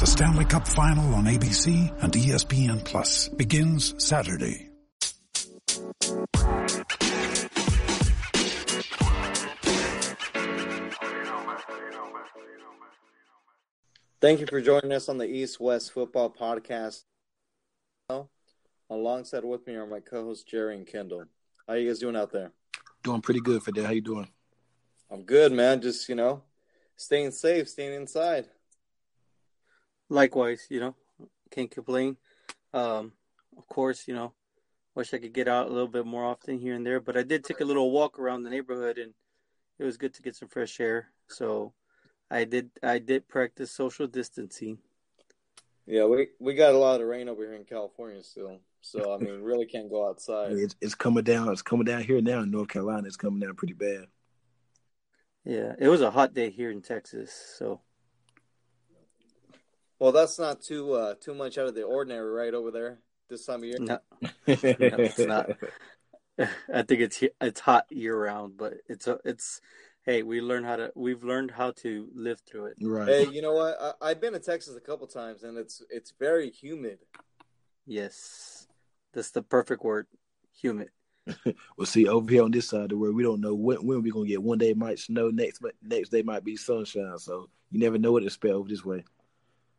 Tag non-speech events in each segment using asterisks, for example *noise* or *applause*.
The Stanley Cup Final on ABC and ESPN Plus begins Saturday. Thank you for joining us on the East West Football Podcast. Alongside with me are my co-hosts Jerry and Kendall. How you guys doing out there? Doing pretty good for that. How you doing? I'm good, man. Just you know, staying safe, staying inside. Likewise, you know, can't complain. Um, of course, you know, wish I could get out a little bit more often here and there, but I did take a little walk around the neighborhood, and it was good to get some fresh air. So, I did I did practice social distancing. Yeah, we we got a lot of rain over here in California still, so I mean, really can't go outside. it's, it's coming down. It's coming down here now in North Carolina. It's coming down pretty bad. Yeah, it was a hot day here in Texas, so Well, that's not too uh, too much out of the ordinary, right over there this time of year. no, *laughs* it's not. *laughs* I think it's it's hot year round, but it's a, it's hey, we learn how to we've learned how to live through it. right. Hey, you know what? I, I've been to Texas a couple times, and it's it's very humid. Yes, that's the perfect word, humid. *laughs* Well, see, over here on this side of the world, we don't know when when we're gonna get. One day it might snow, next next day might be sunshine. So you never know what to expect over this way.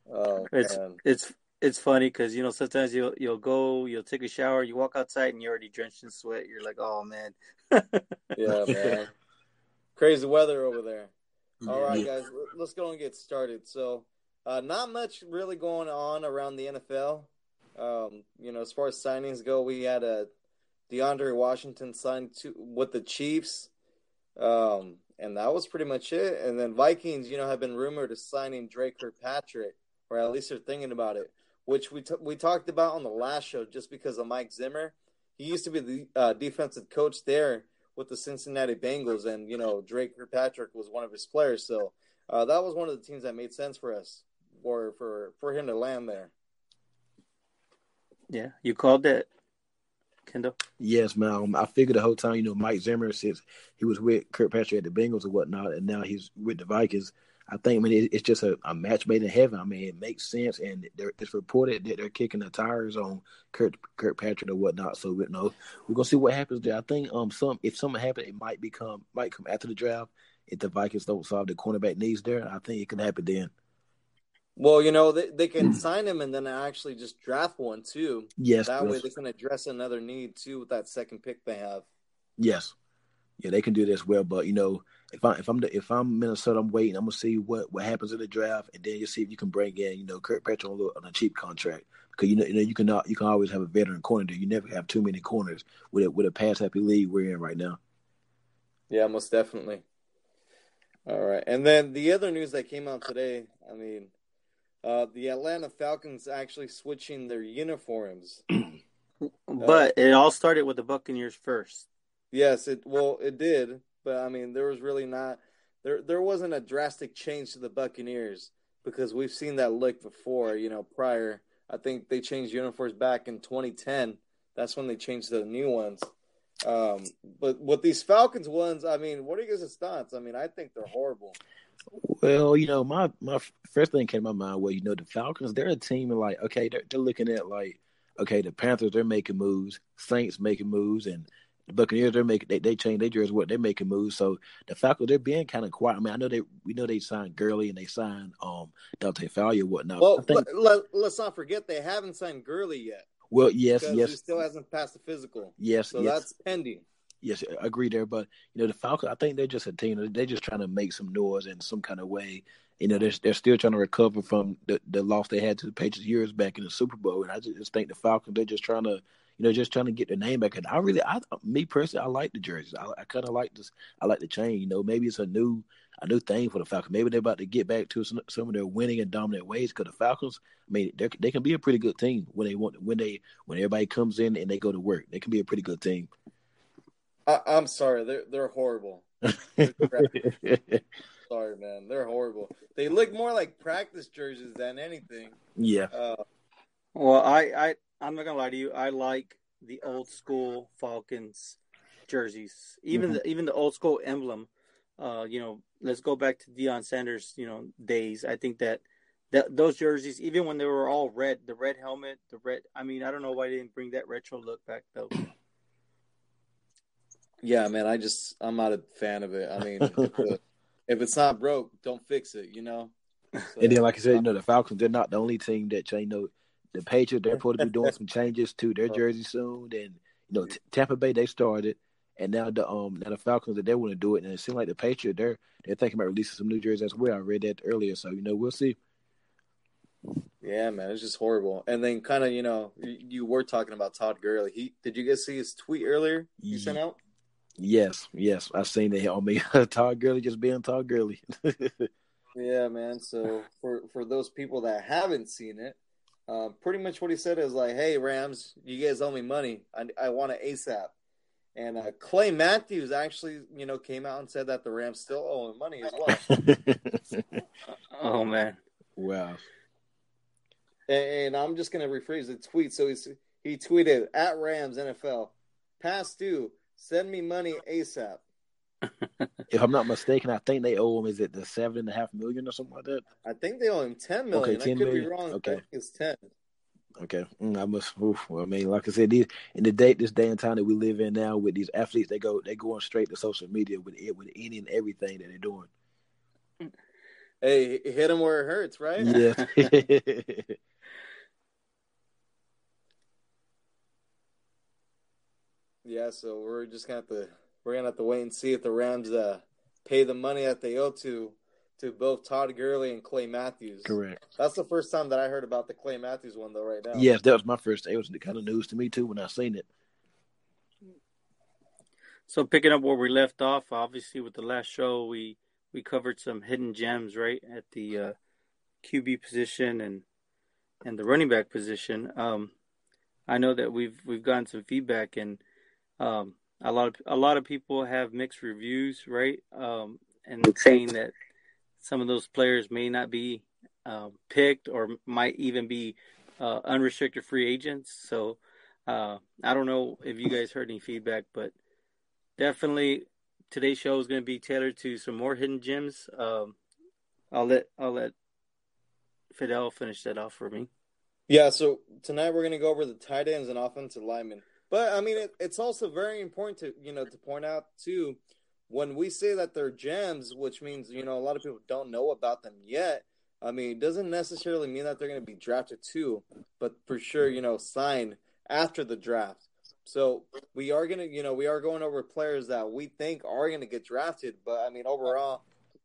Oh It's man, it's it's funny because you know sometimes you'll you'll go you'll take a shower you walk outside and you're already drenched in sweat you're like oh man *laughs* yeah, man. Crazy weather over there. All right, Yeah. guys, let's go and get started. So, uh, not much really going on around the NFL. Um, you know, as far as signings go, we had a DeAndre Washington signed to with the Chiefs, um, and that was pretty much it. And then Vikings, you know, have been rumored of signing Dre Kirkpatrick, or at least they're thinking about it, which we t- we talked about on the last show, just because of Mike Zimmer. He used to be the uh, defensive coach there with the Cincinnati Bengals, and you know Dre Kirkpatrick was one of his players. So uh, that was one of the teams that made sense for us, for for for him to land there. yeah you called that Kendall Yes, man. Um, I figured the whole time, you know, Mike Zimmer since he was with Kirkpatrick at the Bengals and whatnot, and now he's with the Vikings. I think, I mean, it, it's just a, a match made in heaven. I mean, it makes sense, and it's reported that they're kicking the tires on Kirk Kirkpatrick or whatnot. So, you know, we're gonna see what happens there. I think, um, some if something happens, it might become might come after the draft. If the Vikings don't solve the cornerback needs there, I think it can happen then. Well, you know they they can sign him and then actually just draft one too. Yes, That way they can address another need too with that second pick they have. yes, yeah, they can do this well. But you know, if I if I'm the, if I'm Minnesota, I'm waiting. I'm gonna see what what happens in the draft, and then you see if you can bring in you know Kirkpatrick on a, little- on a cheap contract because you know you know you can you can always have a veteran corner there. You never have too many corners with a with a pass happy league we're in right now. Yeah, most definitely. All right, and then the other news that came out today. I mean, uh, the Atlanta Falcons actually switching their uniforms. *clears throat* but it all started with the Buccaneers first Yes, it well it did, but I mean there was really not there there wasn't a drastic change to the Buccaneers because we've seen that look before, you know, prior. I think they changed uniforms back in 2010. That's when they changed the new ones. Um, but with these Falcons ones, I mean, what are you guys' thoughts? I mean, I think they're horrible. Well, you know, my my first thing came to my mind was you know the Falcons. They're a team like okay, they're they're looking at like okay, the Panthers they're making moves, Saints making moves, and Buccaneers they're making they they change their jerseys what they're making moves. So the Falcons they're being kind of quiet. I mean, I know they we know they signed Gurley and they signed um Dante Fowler whatnot. Well, think let, us not forget they haven't signed Gurley yet well yes yes he still hasn't passed the physical. yes So yes. that's pending. Yes, I agree there. But you know, the Falcons, I think they're just a team. They're just trying to make some noise in some kind of way. You know, they're they're still trying to recover from the, the loss they had to the Patriots years back in the Super Bowl. And I just, just think the Falcons, they're just trying to, you know, just trying to get their name back. And I really, I me personally, I like the jerseys. I, I kind of like this. I like the chain. You know, maybe it's a new a new thing for the Falcons. Maybe they're about to get back to some, some of their winning and dominant ways. Because the Falcons, I mean, they can be a pretty good team when they want when they when everybody comes in and they go to work. They can be a pretty good team. I, am sorry, they're they're horrible. *laughs* sorry, man, they're horrible. They look more like practice jerseys than anything. Yeah. Uh, well, I I I'm not gonna lie to you. I like the old school Falcons jerseys, even mm-hmm. the even the old school emblem. Uh, you know, let's go back to Deion Sanders, you know, days. I think that that those jerseys, even when they were all red, the red helmet, the red. I mean, I don't know why they didn't bring that retro look back though. Yeah, man, I just I'm not a fan of it. I mean, if, the, if it's not broke, don't fix it. You know. *laughs* So, and then, like I said, you know, the Falcons they're not the only team that you know the Patriots they're supposed to be *laughs* doing some changes to their jersey soon. And you know, T- Tampa Bay they started, and now the um now the Falcons that they want to do it, and it seems like the Patriots they're they're thinking about releasing some new jerseys as well. I read that earlier, so you know we'll see. Yeah, man, it's just horrible. And then kind of you know you, were talking about Todd Gurley. He did you guys see his tweet earlier? You sent out. Yes, yes, I've seen it on me. Todd Gurley just being Todd Gurley. *laughs* yeah, man. So for for those people that haven't seen it, uh, pretty much what he said is like, "Hey Rams, you guys owe me money. I, I want it ASAP." And uh, Clay Matthews actually, you know, came out and said that the Rams still owe him money as well. *laughs* oh man, wow. And, and I'm just gonna rephrase the tweet. So he's, he tweeted at Rams NFL, past due, send me money ASAP. If I'm not mistaken, I think they owe him. Is it the seven and a half million or something like that? I think they owe him ten million. Okay, 10 I could million? be wrong. Okay, it's ten. Okay, mm, I must. Oof, well, I mean, like I said, these, in the day, this day and time that we live in now, with these athletes, they go, they going straight to social media with it, with any and everything that they're doing. Hey, hit them where it hurts, right? Yeah. *laughs* *laughs* yeah. So we're just gonna have to we're gonna have to wait and see if the Rams uh, pay the money that they owe to to both Todd Gurley and Clay Matthews. Correct. That's the first time that I heard about the Clay Matthews one, though. Right now. Yes, that was my first. It was kind of news to me too when I seen it. So picking up where we left off, obviously with the last show, we we covered some hidden gems right at the uh, QB position and and the running back position. Um, I know that we've we've gotten some feedback and um, a lot of a lot of people have mixed reviews, right? Um, and saying that some of those players may not be uh, picked or might even be uh, unrestricted free agents. So uh, I don't know if you guys heard any feedback, but definitely today's show is going to be tailored to some more hidden gems. Um, I'll let I'll let Fidel finish that off for me. Yeah, so tonight we're going to go over the tight ends and offensive linemen. But I mean, it, it's also very important to you know to point out too when we say that they're gems, which means you know a lot of people don't know about them yet. I mean, it doesn't necessarily mean that they're going to be drafted too, but for sure, you know, signed after the draft. So we are going to, you know, we are going over players that we think are going to get drafted. But I mean, overall,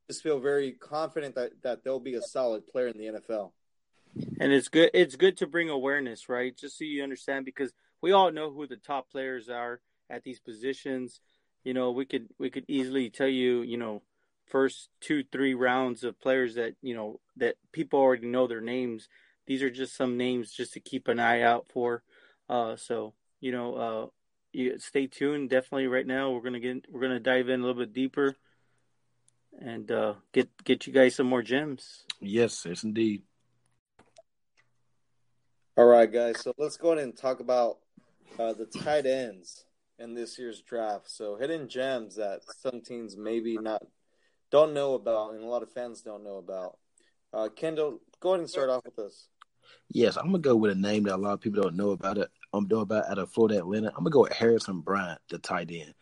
just feel very confident that that they'll be a solid player in the NFL. And it's good. It's good to bring awareness, right? Just so you understand, because we all know who the top players are at these positions. You know, we could we could easily tell you, you know, first two three rounds of players that you know that people already know their names. These are just some names just to keep an eye out for. Uh, so you know, uh, you stay tuned. Definitely, right now we're gonna get we're gonna dive in a little bit deeper and uh, get get you guys some more gems. Yes, yes, indeed. All right, guys. So let's go ahead and talk about uh, the tight ends in this year's draft. So hidden gems that some teams maybe not don't know about, and a lot of fans don't know about. Uh, Kendall, go ahead and start off with this. Yes, I'm gonna go with a name that a lot of people don't know about it. Um, know about out of Florida Atlantic. I'm gonna go with Harrison Bryant, the tight end.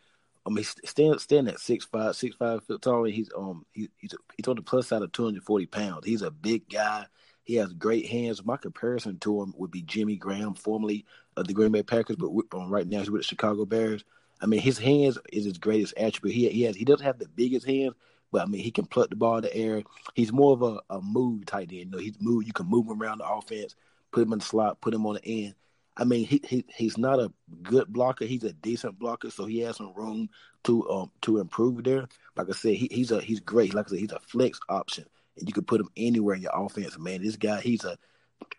I mean, stand stand at six five, six five foot tall. He's um he, he's he's on the plus side of 240 pounds. He's a big guy. He has great hands. My comparison to him would be Jimmy Graham, formerly of the Green Bay Packers, but right now he's with the Chicago Bears. I mean, his hands is his greatest attribute. He he has he doesn't have the biggest hands, but I mean he can pluck the ball in the air. He's more of a, a move tight end. You know, he's move. You can move him around the offense, put him in the slot, put him on the end. I mean, he, he he's not a good blocker. He's a decent blocker, so he has some room to um to improve there. Like I said, he, he's a he's great. Like I said, he's a flex option, and you could put him anywhere in your offense. Man, this guy, he's a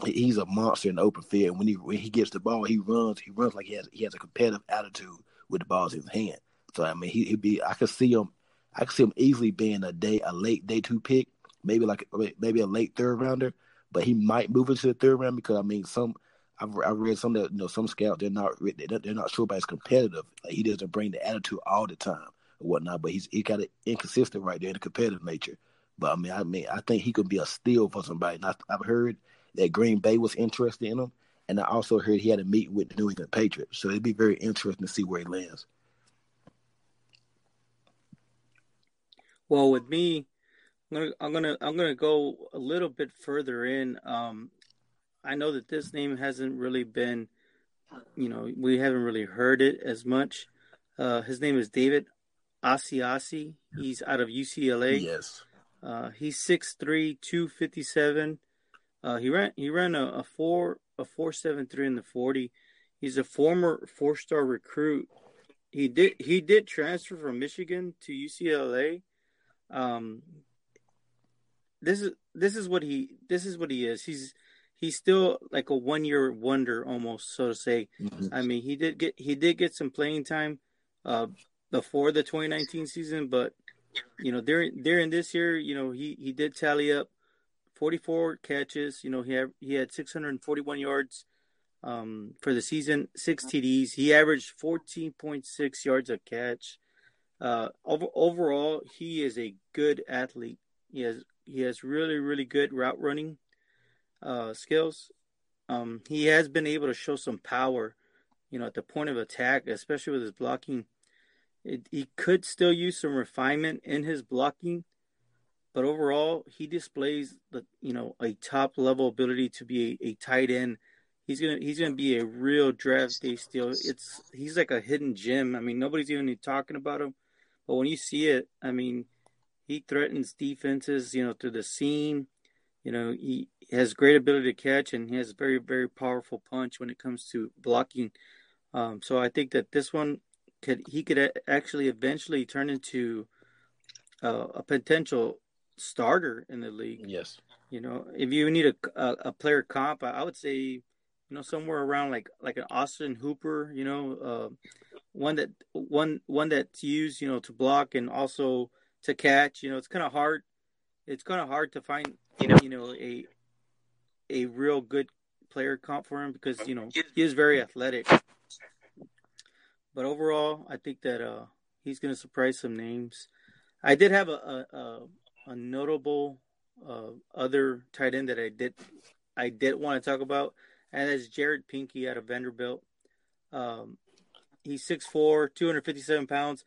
he's a monster in the open field. When he when he gets the ball, he runs. He runs like he has he has a competitive attitude with the balls in his hand. So I mean, he, would be. I could see him. I could see him easily being a day a late day two pick, maybe like maybe a late third rounder. But he might move into the third round because I mean some I've, I've read some that you know some scouts they're not they're not sure about his competitive. Like he doesn't bring the attitude all the time or whatnot, but he's he got an inconsistent right there in the competitive nature. But I mean, I mean, I think he could be a steal for somebody. And I, I've heard that Green Bay was interested in him, and I also heard he had a meet with the New England Patriots. So it'd be very interesting to see where he lands. Well, with me, I'm gonna I'm gonna I'm gonna go a little bit further in. Um, I know that this name hasn't really been, you know, we haven't really heard it as much. Uh, his name is Devin Asiasi. He's out of UCLA. Yes. Uh, he's 6'3", 257. Uh, he ran he ran a, a four a four seven three in the forty. He's a former four star recruit. He did he did transfer from Michigan to UCLA. Um, this is this is what he this is what he is. He's he's still like a one year wonder almost, so to say. Mm-hmm. I mean, he did get he did get some playing time uh, before the 2019 season, but you know during during this year, you know he he did tally up 44 catches. You know he had he had 641 yards um, for the season, six TDs. He averaged 14.6 yards a catch. Uh, over, overall, he is a good athlete. He has he has really really good route running uh, skills. Um, he has been able to show some power, you know, at the point of attack, especially with his blocking. It, he could still use some refinement in his blocking, but overall, he displays the you know a top level ability to be a, a tight end. He's gonna he's gonna be a real draft day steal. It's he's like a hidden gem. I mean, nobody's even talking about him, but when you see it, I mean, he threatens defenses, you know, through the seam. You know, he has great ability to catch and he has very, very powerful punch when it comes to blocking. Um, so I think that this one could he could actually eventually turn into uh, a potential starter in the league. Yes. You know, if you need a, a, a player comp, I would say, you know, somewhere around like like an Austin Hooper. You know, uh, one that one one that's used, you know, to block and also to catch. You know, it's kind of hard. It's kind of hard to find, you know, you know, a a real good player comp for him because you know he is very athletic. But overall, I think that uh, he's going to surprise some names. I did have a a, a notable uh, other tight end that I did I did want to talk about, and that's Jared Pinkney out of Vanderbilt. Um, he's 6'4", 257 pounds.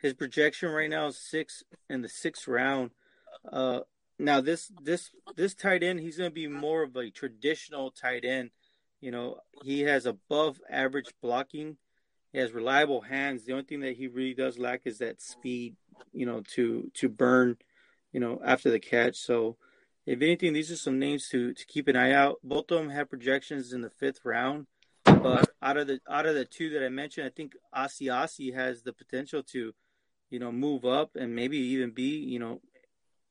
His projection right now is six in the sixth round. Uh, now this this this tight end, he's going to be more of a traditional tight end. You know, he has above average blocking. He has reliable hands. The only thing that he really does lack is that speed. You know, to to burn. You know, after the catch. So, if anything, these are some names to to keep an eye out. Both of them have projections in the fifth round. But out of the out of the two that I mentioned, I think Asiasi has the potential to you know, move up and maybe even be, you know,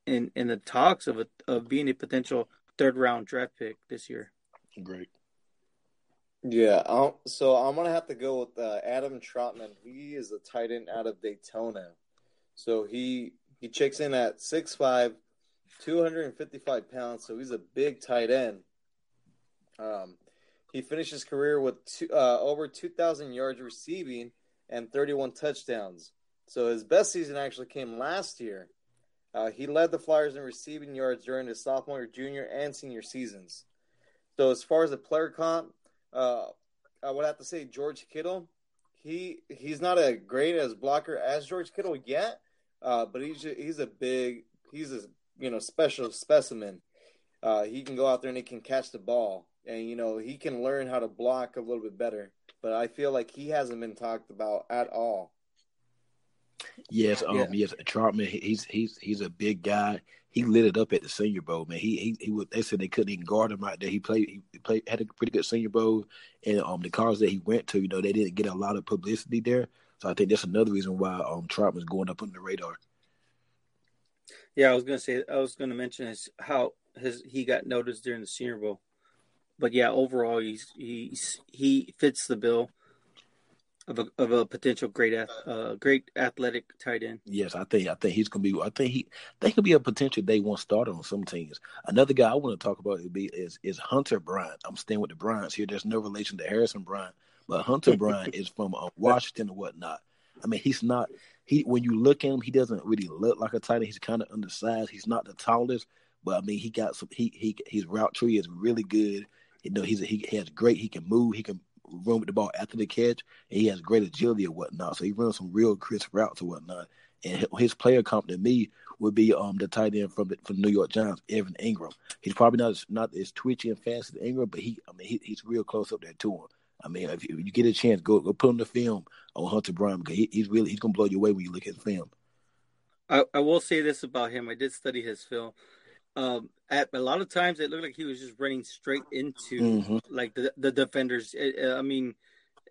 in in the talks of a, of being a potential third round draft pick this year. Great. Yeah, I'll, so I'm gonna have to go with uh, Adam Trautman. He is a tight end out of Dayton, so he he checks in at 6'5", 255 pounds. So he's a big tight end. Um, he finished his career with two, uh, over 2,000 yards receiving and 31 touchdowns. So his best season actually came last year. Uh, he led the Flyers in receiving yards during his sophomore, junior, and senior seasons. So as far as the player comp, uh, I would have to say George Kittle. He he's not a great as blocker as George Kittle yet, uh, but he's he's a big he's a you know special specimen. Uh, he can go out there and he can catch the ball, and you know he can learn how to block a little bit better. But I feel like he hasn't been talked about at all. Yes, um, yeah. yes, Trautman. He's he's he's a big guy. He lit it up at the Senior Bowl, man. He he he was. They said they couldn't even guard him out there. He played. He played had a pretty good Senior Bowl, and um the cars that he went to, you know, they didn't get a lot of publicity there. So I think that's another reason why um Trautman's going up on the radar. Yeah, I was gonna say I was gonna mention his, how his he got noticed during the Senior Bowl, but yeah, overall he's he's he fits the bill of a of a potential great uh great athletic tight end. Yes, I think I think he's gonna be. I think he they could be a potential day one starter on some teams. Another guy I want to talk about be is is Hunter Bryant. I'm staying with the Bryants here. There's no relation to Harrison Bryant, but Hunter *laughs* Bryant is from uh, Washington and whatnot. I mean, he's not he when you look at him, he doesn't really look like a tight end. He's kind of undersized. He's not the tallest, but I mean, he got some. He he his route tree is really good. You know, he's he, he has great. He can move. He can run with the ball after the catch, and he has great agility and whatnot. So he runs some real crisp routes and whatnot. And his player comp to me would be um the tight end from the, from New York Giants, Evan Engram. He's probably not as, not as twitchy and fast as Engram, but he I mean he, he's real close up there to him. I mean, if you, if you get a chance, go go put on the film on Hunter Brown because he, he's really he's gonna blow you away when you look at the film. I, I will say this about him. I did study his film. Um, at a lot of times, it looked like he was just running straight into Mhm. like the the defenders. It, uh, I mean,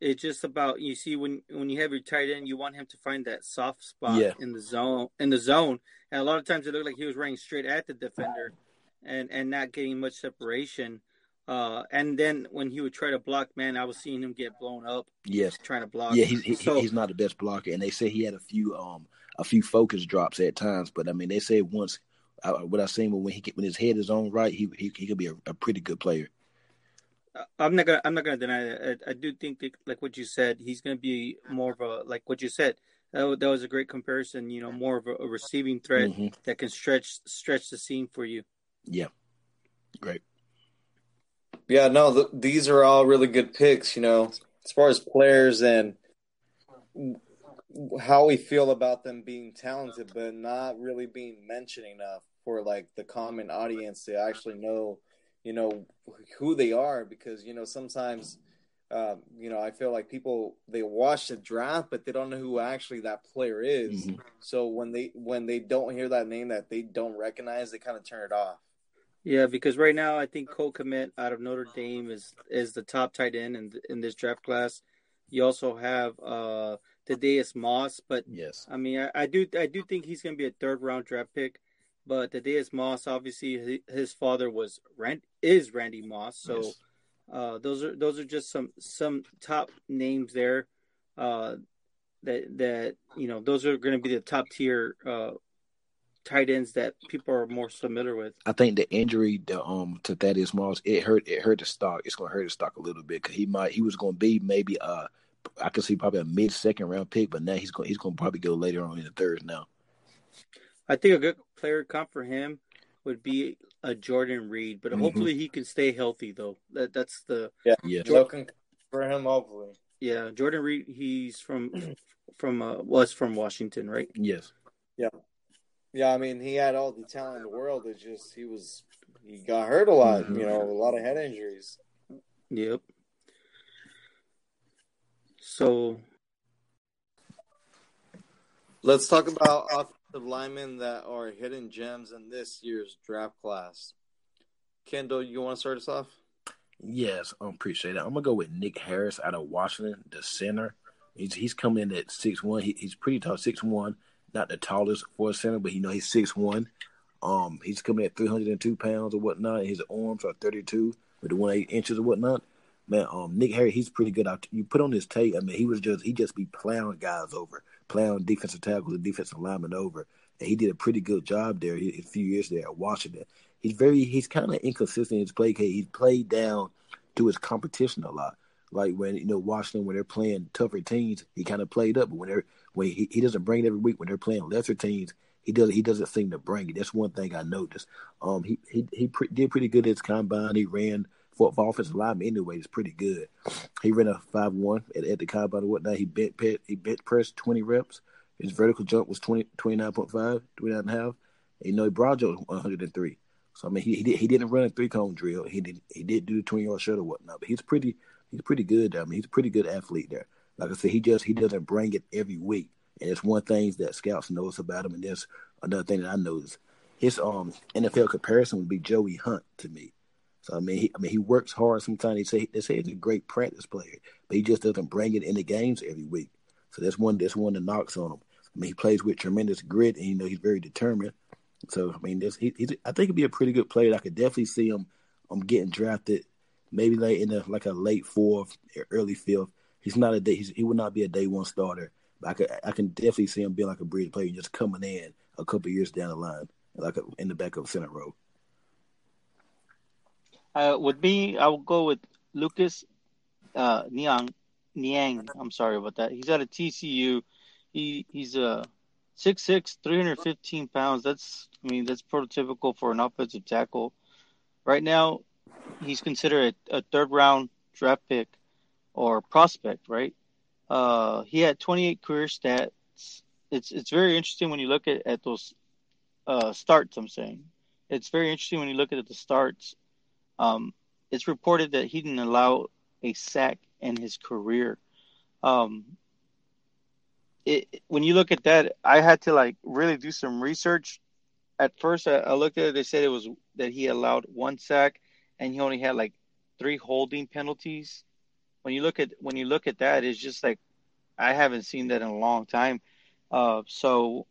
it's just about you see when when you have your tight end, you want him to find that soft spot Yeah. in the zone in the zone. And a lot of times, it looked like he was running straight at the defender, and and not getting much separation. Uh, and then when he would try to block, man, I was seeing him get blown up Yes, trying to block. yeah, he's he, so he's not the best blocker, and they say he had a few um a few focus drops at times. But I mean, they say once I, what I've seen when he get, when his head is on right, he he, he could be a, a pretty good player. I'm not gonna I'm not gonna deny that. I, I do think that, like what you said, he's gonna be more of a like what you said. That, that was a great comparison. You know, more of a, a receiving threat Mhm. that can stretch stretch the seam for you. Yeah, great. Yeah, no, th- these are all really good picks, you know, as far as players and how we feel about them being talented, but not really being mentioned enough for like the common audience to actually know, you know, who they are. Because you know, sometimes, um, you know, I feel like people they watch the draft, but they don't know who actually that player is. Mhm. So when they when they don't hear that name that they don't recognize, they kind of turn it off. Yeah, because right now I think Cole Kmet out of Notre Dame is is the top tight end in in this draft class. You also have uh Thaddeus Moss, but Yes, I mean, I, I do I do think he's going to be a third round draft pick. But Thaddeus Moss, obviously, his father was Rand is Randy Moss, so yes. uh, those are those are just some some top names there. Uh, that that you know, those are going to be the top tier uh, tight ends that people are more familiar with. I think the injury the, um to Thaddeus Moss it hurt it hurt the stock. It's gonna hurt the stock a little bit because he might he was gonna be maybe uh I could see probably a mid second round pick, but now he's going he's gonna probably go later on in the third now. I think a good player comp for him would be a Jordan Reed, but Mhm. hopefully he can stay healthy though. That that's the Yeah, So can for him, hopefully. yeah Jordan Reed. He's from from uh, was from Washington, right? yes. Yeah, Yeah, I mean, he had all the talent in the world. It's just he was he got hurt a lot. Mhm. You know, a lot of head injuries. Yep. So Let's talk about offensive linemen that are hidden gems in this year's draft class. Kendall, you want to start us off? Yes, I appreciate that. I'm gonna go with Nick Harris out of Washington, the center. He's he's coming in at six one. He, he's pretty tall, six one. Not the tallest for a center, but you know he's six one. Um, he's coming at 302 pounds or whatnot. His arms are 32 with the one eight inches or whatnot. Man, um, Nick Harris, he's pretty good out. You put on his tape. I mean, he was just he just be plowing guys over, plowing defensive tackles and defensive linemen over, and he did a pretty good job there. He, a few years there at Washington. He's very he's kind of inconsistent in his play. He's played down to his competition a lot. Like when you know Washington when they're playing tougher teams, he kind of played up. But when they're when he, he doesn't bring it every week when they're playing lesser teams, he doesn't he doesn't seem to bring it. That's one thing I noticed. Um, he he he pre- did pretty good at his combine. He ran for, for offensive lineman anyway. It's pretty good. He ran a five one at, at the combine and whatnot. He bent he bent pressed twenty reps. His vertical jump was 20, 29.5, 29 and a half. And, you know, he broad jump one hundred and three. So I mean, he he, did, he didn't run a three cone drill. He did he did do the twenty yard shuttle whatnot. But he's pretty he's pretty good. I mean, he's a pretty good athlete there. Like I said, he just he doesn't bring it every week, and it's one thing that scouts notice about him. And there's another thing that I noticed. his um NFL comparison would be Joey Hunt to me. So I mean, he, I mean, he works hard. Sometimes they say they say he's a great practice player, but he just doesn't bring it in the games every week. So that's one that's one that knocks on him. I mean, he plays with tremendous grit, and you know he's very determined. So I mean, this he, he's, I think he'd be a pretty good player. I could definitely see him i um, getting drafted, maybe like in a like a late fourth, early fifth. He's not a day. he would not be a day one starter. But I could I can definitely see him being like a bridge player, just coming in a couple years down the line, like a, in the back of center row. Uh, would be I would go with Lucas uh, Niang. Niang. I'm sorry about that. He's at a TCU. He he's a uh, 6'6", 315 pounds. That's I mean that's prototypical for an offensive tackle. Right now, he's considered a, a third round draft pick or prospect. Right. Uh, he had 28 career stats. It's it's very interesting when you look at, at those uh, starts. I'm saying it's very interesting when you look at the starts um, it's reported that he didn't allow a sack in his career. Um, it, when you look at that, I had to like really do some research. At first, I, I looked at it. They said it was that he allowed one sack, and he only had like three holding penalties. When you look at when you look at that, it's just like I haven't seen that in a long time. Uh, so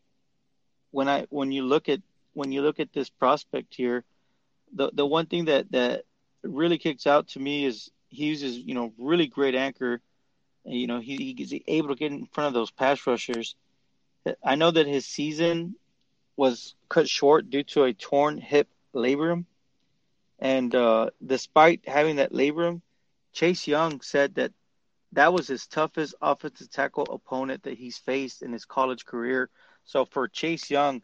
when I when you look at when you look at this prospect here, the the one thing that that really kicks out to me is he uses you know really great anchor. You know he he's able to get in front of those pass rushers. I know that his season was cut short due to a torn hip labrum, and uh, despite having that labrum, Chase Young said that that was his toughest offensive tackle opponent that he's faced in his college career. So for Chase Young,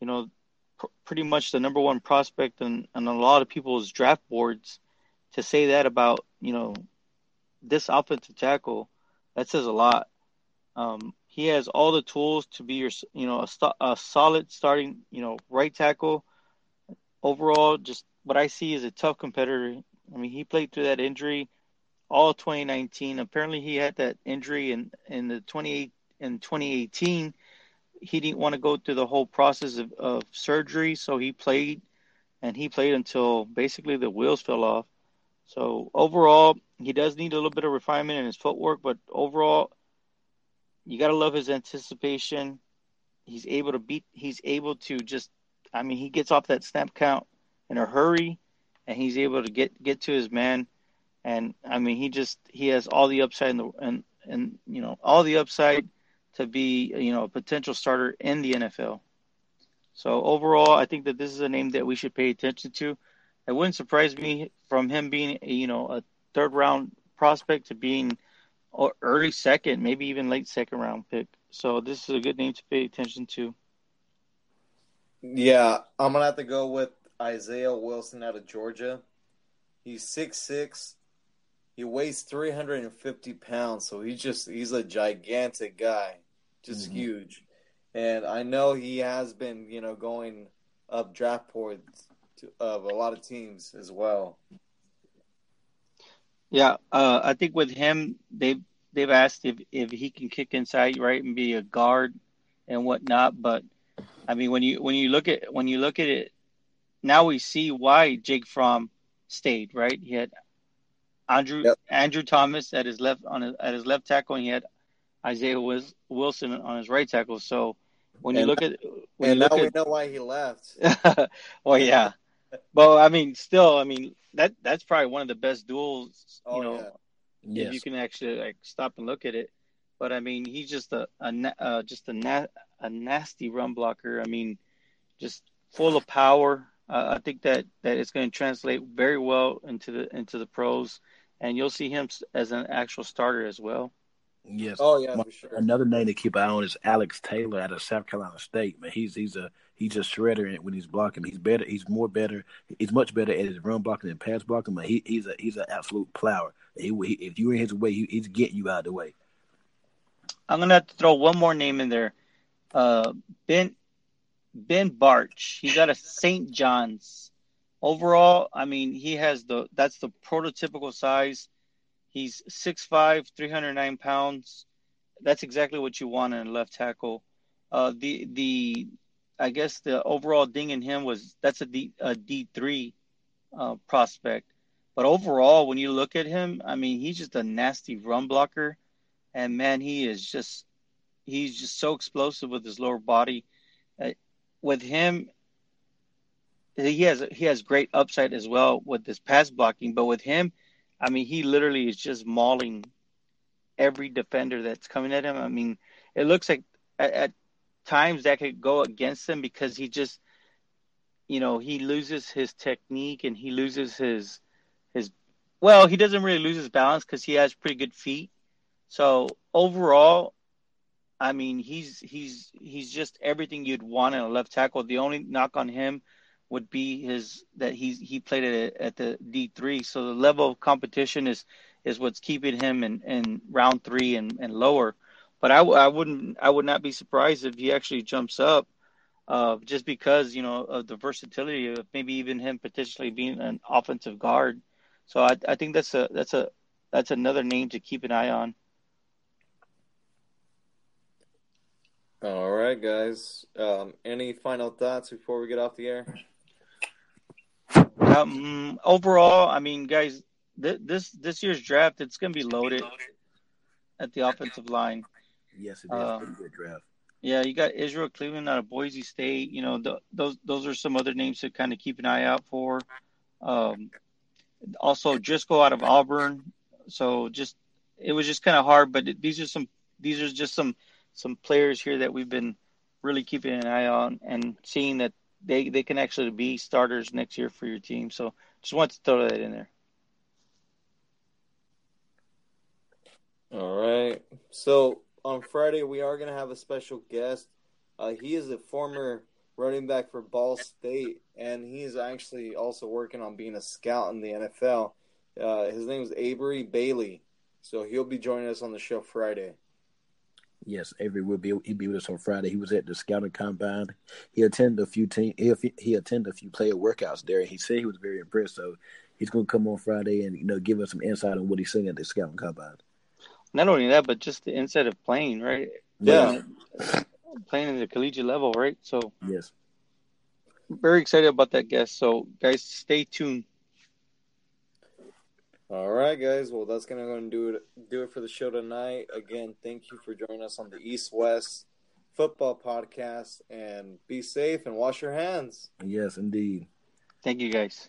you know, pr- pretty much the number one prospect on, on a lot of people's draft boards. To say that about you know this offensive tackle, that says a lot. Um, he has all the tools to be your you know a, a solid starting you know right tackle. Overall, just what I see is a tough competitor. I mean, he played through that injury all 2019. Apparently, he had that injury in in the 28 in 2018 he didn't want to go through the whole process of, of surgery, so he played, and he played until basically the wheels fell off. So overall, he does need a little bit of refinement in his footwork, but overall, you got to love his anticipation. He's able to beat. He's able to just. I mean, he gets off that snap count in a hurry, and he's able to get get to his man. And I mean, he just he has all the upside in the and and you know all the upside to be you know a potential starter in the NFL. So overall, I think that this is a name that we should pay attention to. It wouldn't surprise me from him being you know a third round prospect to being early second, maybe even late second round pick. So this is a good name to pay attention to. Yeah, I'm gonna have to go with Isaiah Wilson out of Georgia. He's six six, he weighs 350 pounds, so he's just he's a gigantic guy, just mm-hmm. huge. And I know he has been, you know, going up draft boards to, of a lot of teams as well. Yeah, uh, I think with him, they've they've asked if if he can kick inside right and be a guard and whatnot. But I mean, when you when you look at when you look at it, now we see why Jake Fromm stayed. Right, he had Andrew yep. Andrew Thomas at his left on his, at his left tackle, and he had Isaiah Wilson on his right tackle. So when and, you look at when and now we know why he left. *laughs* well, yeah, but I mean, still, I mean that that's probably one of the best duels. You oh, know, yeah. if you can actually like stop and look at it. But I mean, he's just a, a uh, just a na- a nasty run blocker. I mean, just full of power. Uh, I think that that it's going to translate very well into the into the pros and you'll see him as an actual starter as well. Yes. Oh yeah, for sure. Another name to keep an eye on is Alex Taylor out of South Carolina State. Man, he's he's a he's a shredder when he's blocking. He's better. He's more better. He's much better at his run blocking than pass blocking. But he, he's a he's an absolute plower. He, he, if you're in his way, he, he's getting you out of the way. I'm gonna have to throw one more name in there. Uh, ben Ben Bartch. He's out of St. John's overall, I mean, he has the that's the prototypical size. He's 6'5", 309 pounds. That's exactly what you want in a left tackle. Uh, the the I guess the overall ding in him was that's a D a D three uh, prospect, but overall when you look at him, I mean he's just a nasty run blocker, and man he is just he's just so explosive with his lower body. Uh, with him, he has he has great upside as well with his pass blocking, but with him, I mean he literally is just mauling every defender that's coming at him. I mean it looks like at, at times that could go against him because he just you know he loses his technique and he loses his his well he doesn't really lose his balance because he has pretty good feet so overall i mean he's he's he's just everything you'd want in a left tackle the only knock on him would be his that he's he played at, at the d3 so the level of competition is is what's keeping him in in round three and, and lower but I, I wouldn't I would not be surprised if he actually jumps up, uh, just because you know of the versatility of maybe even him potentially being an offensive guard. So I, I think that's a that's a that's another name to keep an eye on. All right, guys. Um, any final thoughts before we get off the air? Um, overall, I mean, guys, th- this this year's draft it's going to be loaded at the offensive line. Yes, it is. Um, Pretty good draft. Yeah, you got Ezra Cleveland out of Boise State. You know, those those are some other names to kind of keep an eye out for. Um, also, Driscoll out of Auburn. So just it was just kind of hard, but it, these are some these are just some some players here that we've been really keeping an eye on and seeing that they they can actually be starters next year for your team. So just wanted to throw that in there. All right. So on Friday we are going to have a special guest. Uh, he is a former running back for Ball State, and he is actually also working on being a scout in the NFL. Uh, his name is Avery Bailey, so he'll be joining us on the show Friday. Yes, Avery will be. He'll be with us on Friday. He was at the scouting combine. He attended a few team. He, he attended a few player workouts there. He said he was very impressed. So he's going to come on Friday and you know give us some insight on what he's seeing at the scouting combine not only that, but just the inside of playing, right? Yeah. Playing at the collegiate level, right? So yes, very excited about that guest. So guys, stay tuned. All right, guys. Well, that's gonna go and do it. Do it for the show tonight. Again, thank you for joining us on the East West Football Podcast. And be safe and wash your hands. Yes, indeed. Thank you, guys.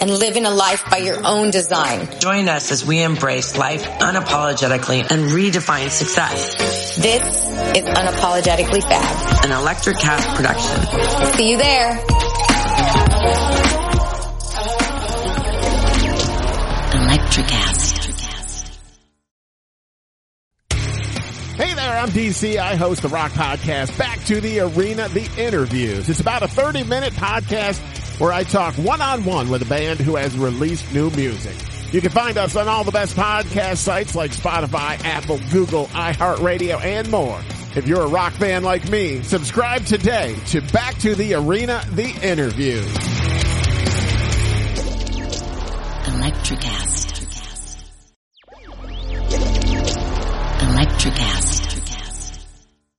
and living a life by your own design. Join us as we embrace life unapologetically and redefine success. This is Unapologetically Fab, an Electricast production. See you there. Electricast. Hey there, I'm DC. I host the Rock Podcast, Back to the Arena, The Interviews. It's about a 30 minute podcast where I talk one on one with a band who has released new music. You can find us on all the best podcast sites like Spotify, Apple, Google, iHeartRadio, and more. If you're a rock fan like me, subscribe today to Back to the Arena, The Interview. Electricast.